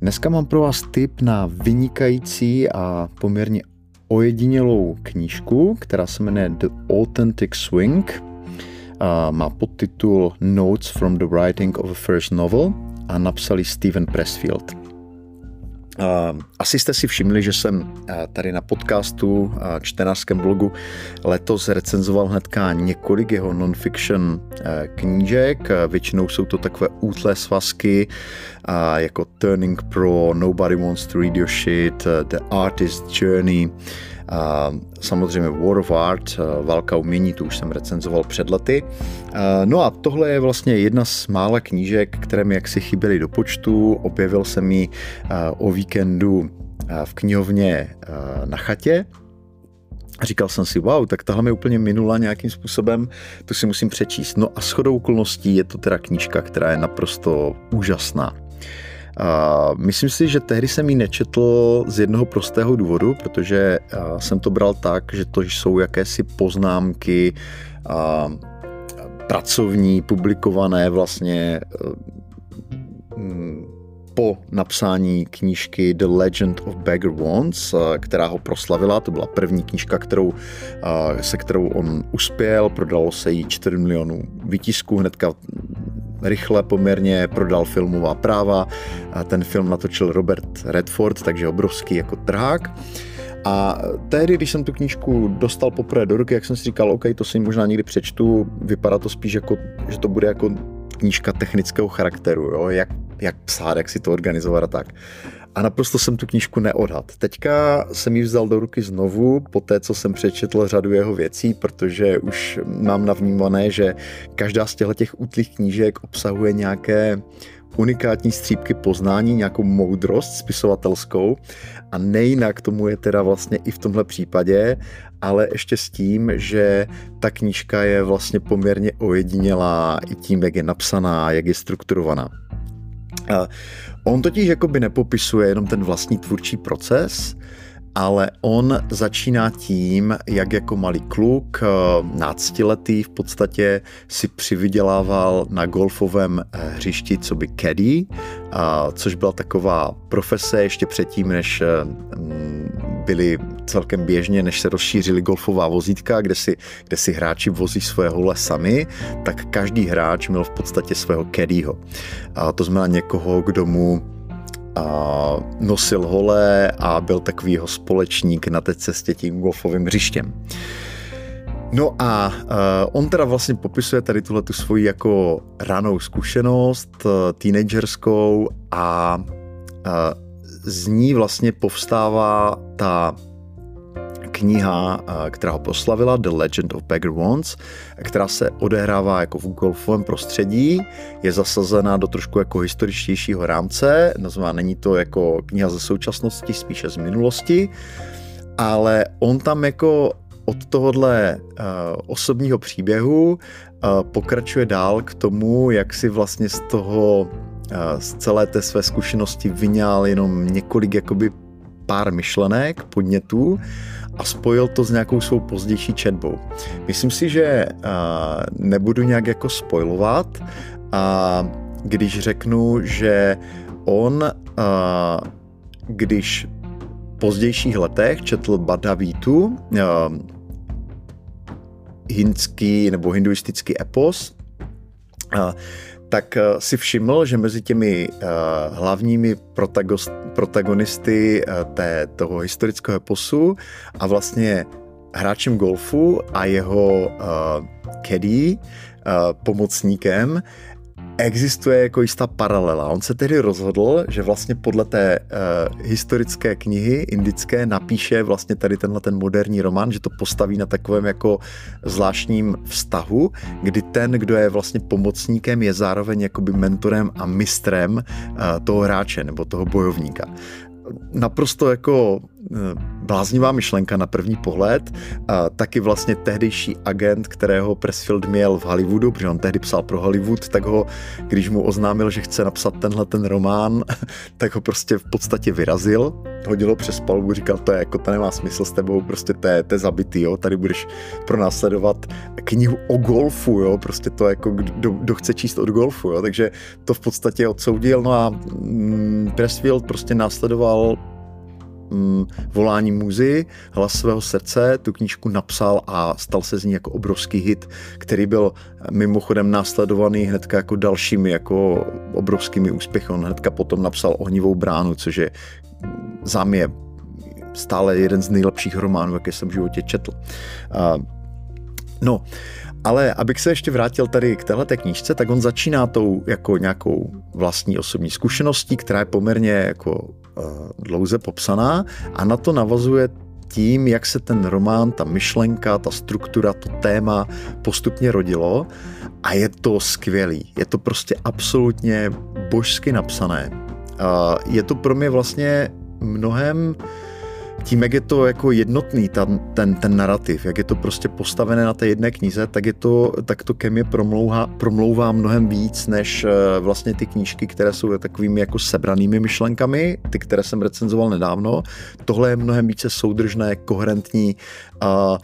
Dneska mám pro vás tip na vynikající a poměrně ojedinělou knížku, která se jmenuje The Authentic Swing. A má podtitul Notes from the Writing of a First Novel a napsali Steven Pressfield. Asi jste si všimli, že jsem tady na podcastu, čtenářském blogu letos recenzoval hnedka několik jeho non-fiction knížek. Většinou jsou to takové útlé svazky jako Turning Pro, Nobody Wants to Read Your Shit, The Artist's Journey, samozřejmě War of Art, Válka umění, tu už jsem recenzoval před lety. No a tohle je vlastně jedna z mála knížek, které mi jaksi chyběly do počtu. Objevil jsem ji o víkendu v knihovně na chatě, a říkal jsem si, wow, tak tahle mi úplně minula nějakým způsobem, to si musím přečíst. No a shodou okolností je to teda knížka, která je naprosto úžasná. A myslím si, že tehdy jsem ji nečetl z jednoho prostého důvodu, protože jsem to bral tak, že to jsou jakési poznámky a pracovní, publikované vlastně po napsání knížky The Legend of Beggar Wands, která ho proslavila. To byla první knížka, kterou, se kterou on uspěl. Prodalo se jí 4 milionů výtisků hnedka rychle poměrně prodal filmová práva. Ten film natočil Robert Redford, takže obrovský jako trhák. A tehdy, když jsem tu knížku dostal poprvé do ruky, jak jsem si říkal, OK, to si možná někdy přečtu, vypadá to spíš jako, že to bude jako knížka technického charakteru, jo? Jak, jak psát, jak si to organizovat a tak. A naprosto jsem tu knížku neodhad. Teďka jsem ji vzal do ruky znovu, po té, co jsem přečetl řadu jeho věcí, protože už mám navnímané, že každá z těchto těch útlých knížek obsahuje nějaké unikátní střípky poznání, nějakou moudrost spisovatelskou a nejinak tomu je teda vlastně i v tomhle případě, ale ještě s tím, že ta knížka je vlastně poměrně ojedinělá i tím, jak je napsaná, jak je strukturovaná. On totiž jakoby nepopisuje jenom ten vlastní tvůrčí proces, ale on začíná tím, jak jako malý kluk, eh, náctiletý v podstatě si přivydělával na golfovém eh, hřišti co by caddy, což byla taková profese ještě předtím, než eh, byly celkem běžně, než se rozšířily golfová vozítka, kde si, kde si hráči vozí svoje hole sami, tak každý hráč měl v podstatě svého caddyho. A to znamená někoho, kdo mu a nosil hole a byl takový jeho společník na té cestě tím golfovým hřištěm. No a uh, on teda vlastně popisuje tady tuhle tu svoji jako ranou zkušenost, uh, teenagerskou a uh, z ní vlastně povstává ta kniha, která ho proslavila, The Legend of Beggar Wands, která se odehrává jako v golfovém prostředí, je zasazena do trošku jako historičtějšího rámce, nazvá není to jako kniha ze současnosti, spíše z minulosti, ale on tam jako od tohohle uh, osobního příběhu uh, pokračuje dál k tomu, jak si vlastně z toho, uh, z celé té své zkušenosti vyňal jenom několik jakoby pár myšlenek, podnětů a spojil to s nějakou svou pozdější četbou. Myslím si, že nebudu nějak jako spojovat, a když řeknu, že on, když v pozdějších letech četl Badavítu, hindský nebo hinduistický epos, tak si všiml, že mezi těmi hlavními protagonisty uh, té, toho historického eposu a vlastně hráčem golfu a jeho uh, caddy, uh, pomocníkem, existuje jako jistá paralela. On se tedy rozhodl, že vlastně podle té uh, historické knihy indické napíše vlastně tady tenhle ten moderní román, že to postaví na takovém jako zvláštním vztahu, kdy ten, kdo je vlastně pomocníkem, je zároveň jakoby mentorem a mistrem uh, toho hráče nebo toho bojovníka naprosto jako bláznivá myšlenka na první pohled. A taky vlastně tehdejší agent, kterého Pressfield měl v Hollywoodu, protože on tehdy psal pro Hollywood, tak ho, když mu oznámil, že chce napsat tenhle ten román, tak ho prostě v podstatě vyrazil, hodilo přes palbu, říkal, to je jako, to nemá smysl s tebou, prostě to je, to je zabitý, jo, tady budeš pronásledovat knihu o golfu, jo, prostě to jako, kdo, kdo chce číst od golfu, jo, takže to v podstatě odsoudil, no a mm, Pressfield prostě následoval mm, volání muzy, hlas svého srdce, tu knížku napsal a stal se z ní jako obrovský hit, který byl mimochodem následovaný hnedka jako dalšími jako obrovskými úspěchy. On hnedka potom napsal Ohnivou bránu, což je za mě stále jeden z nejlepších románů, jaké jsem v životě četl. Uh, no, ale abych se ještě vrátil tady k téhle knížce, tak on začíná tou jako nějakou vlastní osobní zkušeností, která je poměrně jako dlouze popsaná a na to navazuje tím, jak se ten román, ta myšlenka, ta struktura, to téma postupně rodilo a je to skvělý. Je to prostě absolutně božsky napsané. Uh, je to pro mě vlastně mnohem uh, tím, jak je to jako jednotný, ta, ten, ten narrativ, jak je to prostě postavené na té jedné knize, tak, je to, tak to ke mně promlouvá, promlouvá mnohem víc, než eh, vlastně ty knížky, které jsou takovými jako sebranými myšlenkami, ty, které jsem recenzoval nedávno. Tohle je mnohem více soudržné, koherentní a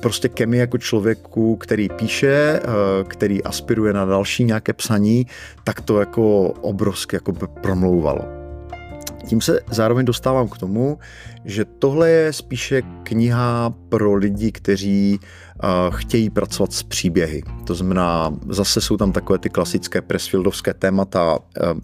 prostě ke mně jako člověku, který píše, eh, který aspiruje na další nějaké psaní, tak to jako obrovsky jako promlouvalo. Tím se zároveň dostávám k tomu, že tohle je spíše kniha pro lidi, kteří uh, chtějí pracovat s příběhy. To znamená, zase jsou tam takové ty klasické Pressfieldovské témata, uh,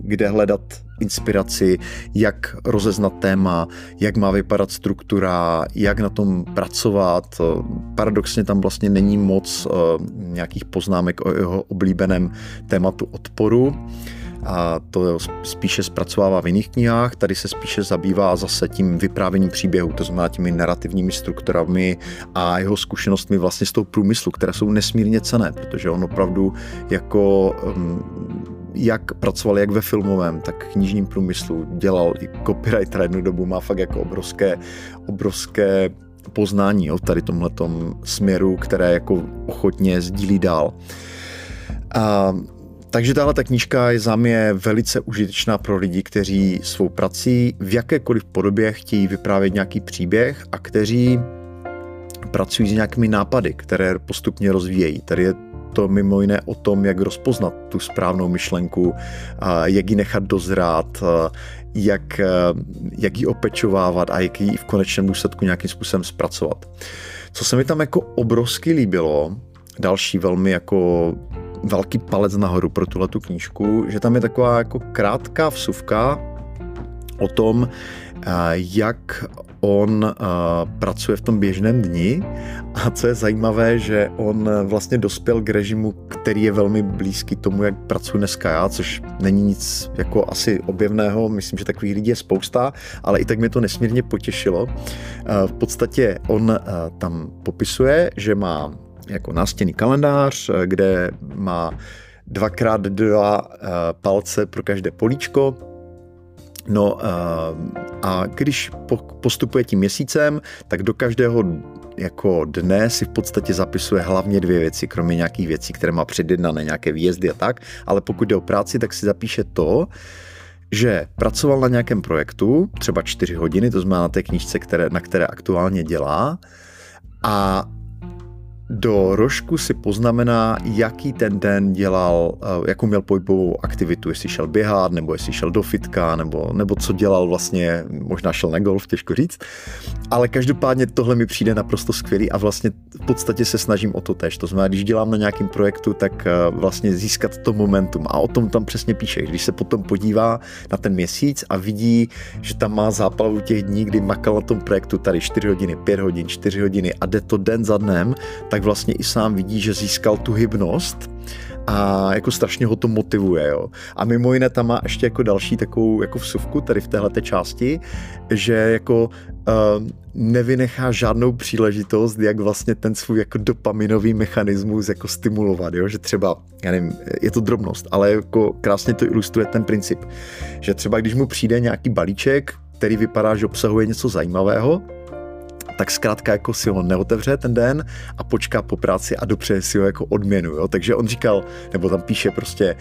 kde hledat inspiraci, jak rozeznat téma, jak má vypadat struktura, jak na tom pracovat. Paradoxně tam vlastně není moc uh, nějakých poznámek o jeho oblíbeném tématu odporu a to spíše zpracovává v jiných knihách, tady se spíše zabývá zase tím vyprávěním příběhu, to znamená těmi narrativními strukturami a jeho zkušenostmi vlastně z toho průmyslu, které jsou nesmírně cené, protože on opravdu jako um, jak pracoval jak ve filmovém, tak knižním průmyslu, dělal i copywriter jednu dobu, má fakt jako obrovské, obrovské poznání o tady tomhletom směru, které jako ochotně sdílí dál. A takže tahle ta knížka je za mě velice užitečná pro lidi, kteří svou prací v jakékoliv podobě chtějí vyprávět nějaký příběh a kteří pracují s nějakými nápady, které postupně rozvíjejí. Tady je to mimo jiné o tom, jak rozpoznat tu správnou myšlenku, jak ji nechat dozrát, jak, jak ji opečovávat a jak ji v konečném důsledku nějakým způsobem zpracovat. Co se mi tam jako obrovsky líbilo, další velmi jako velký palec nahoru pro tuhle tu knížku, že tam je taková jako krátká vsuvka o tom, eh, jak on uh, pracuje v tom běžném dni a co je zajímavé, že on vlastně dospěl k režimu, který je velmi blízký tomu, jak pracuji dneska já, což není nic jako asi objevného, myslím, že takových lidí je spousta, ale i tak mě to nesmírně potěšilo. Uh, v podstatě on tam popisuje, že má jako nástěný kalendář, kde má dvakrát dva eh, palce pro každé políčko. No eh, a když postupuje tím měsícem, tak do každého jako dne si v podstatě zapisuje hlavně dvě věci, kromě nějakých věcí, které má předjednané, nějaké výjezdy a tak, ale pokud jde o práci, tak si zapíše to, že pracoval na nějakém projektu, třeba čtyři hodiny, to znamená na té knížce, které, na které aktuálně dělá, a do rožku si poznamená, jaký ten den dělal, eh, jakou měl pohybovou aktivitu, jestli šel běhat, nebo jestli šel do fitka, nebo, nebo co dělal vlastně, možná šel na golf, těžko říct. Ale každopádně tohle mi přijde naprosto skvělý a vlastně v podstatě se snažím o to tež. To znamená, když dělám na nějakém projektu, tak eh, vlastně získat to momentum. A o tom tam přesně píše. Když se potom podívá na ten měsíc a vidí, že tam má záplavu těch dní, kdy makal na tom projektu tady 4 hodiny, 5 hodin, 4 hodiny a jde to den za dnem, tak tak vlastně i sám vidí, že získal tu hybnost a jako strašně ho to motivuje. Jo. A mimo jiné tam má ještě jako další takovou jako vsuvku tady v téhle části, že jako uh, nevynechá žádnou příležitost, jak vlastně ten svůj jako dopaminový mechanismus jako stimulovat, jo? že třeba, já nevím, je to drobnost, ale jako krásně to ilustruje ten princip, že třeba když mu přijde nějaký balíček, který vypadá, že obsahuje něco zajímavého, tak zkrátka jako si ho neotevře ten den a počká po práci a dopřeje si ho jako odměnu. Jo? Takže on říkal, nebo tam píše prostě,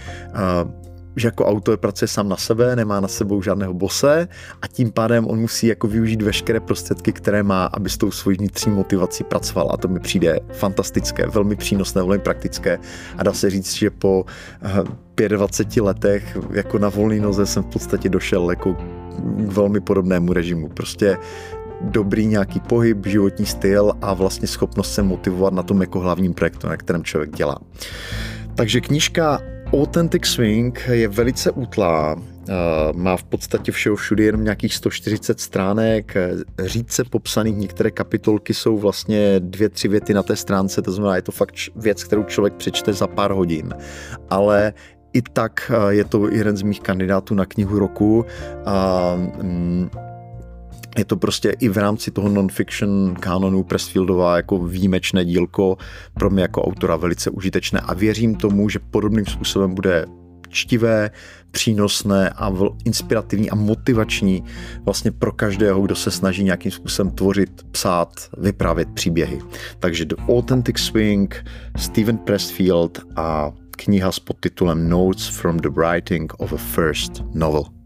uh, že jako autor pracuje sám na sebe, nemá na sebou žádného bose a tím pádem on musí jako využít veškeré prostředky, které má, aby s tou svojí vnitřní motivací pracoval a to mi přijde fantastické, velmi přínosné, velmi praktické a dá se říct, že po 25 letech jako na volný noze jsem v podstatě došel jako k velmi podobnému režimu. Prostě dobrý nějaký pohyb, životní styl a vlastně schopnost se motivovat na tom jako hlavním projektu, na kterém člověk dělá. Takže knížka Authentic Swing je velice útlá, má v podstatě všeho všude jenom nějakých 140 stránek, řídce popsaných, některé kapitolky jsou vlastně dvě, tři věty na té stránce, to znamená, je to fakt věc, kterou člověk přečte za pár hodin, ale i tak je to jeden z mých kandidátů na knihu roku. A, mm, je to prostě i v rámci toho non-fiction kanonu Pressfieldová jako výjimečné dílko pro mě jako autora velice užitečné a věřím tomu, že podobným způsobem bude čtivé, přínosné a inspirativní a motivační vlastně pro každého, kdo se snaží nějakým způsobem tvořit, psát, vyprávět příběhy. Takže The Authentic Swing, Steven Pressfield a kniha s podtitulem Notes from the Writing of a First Novel.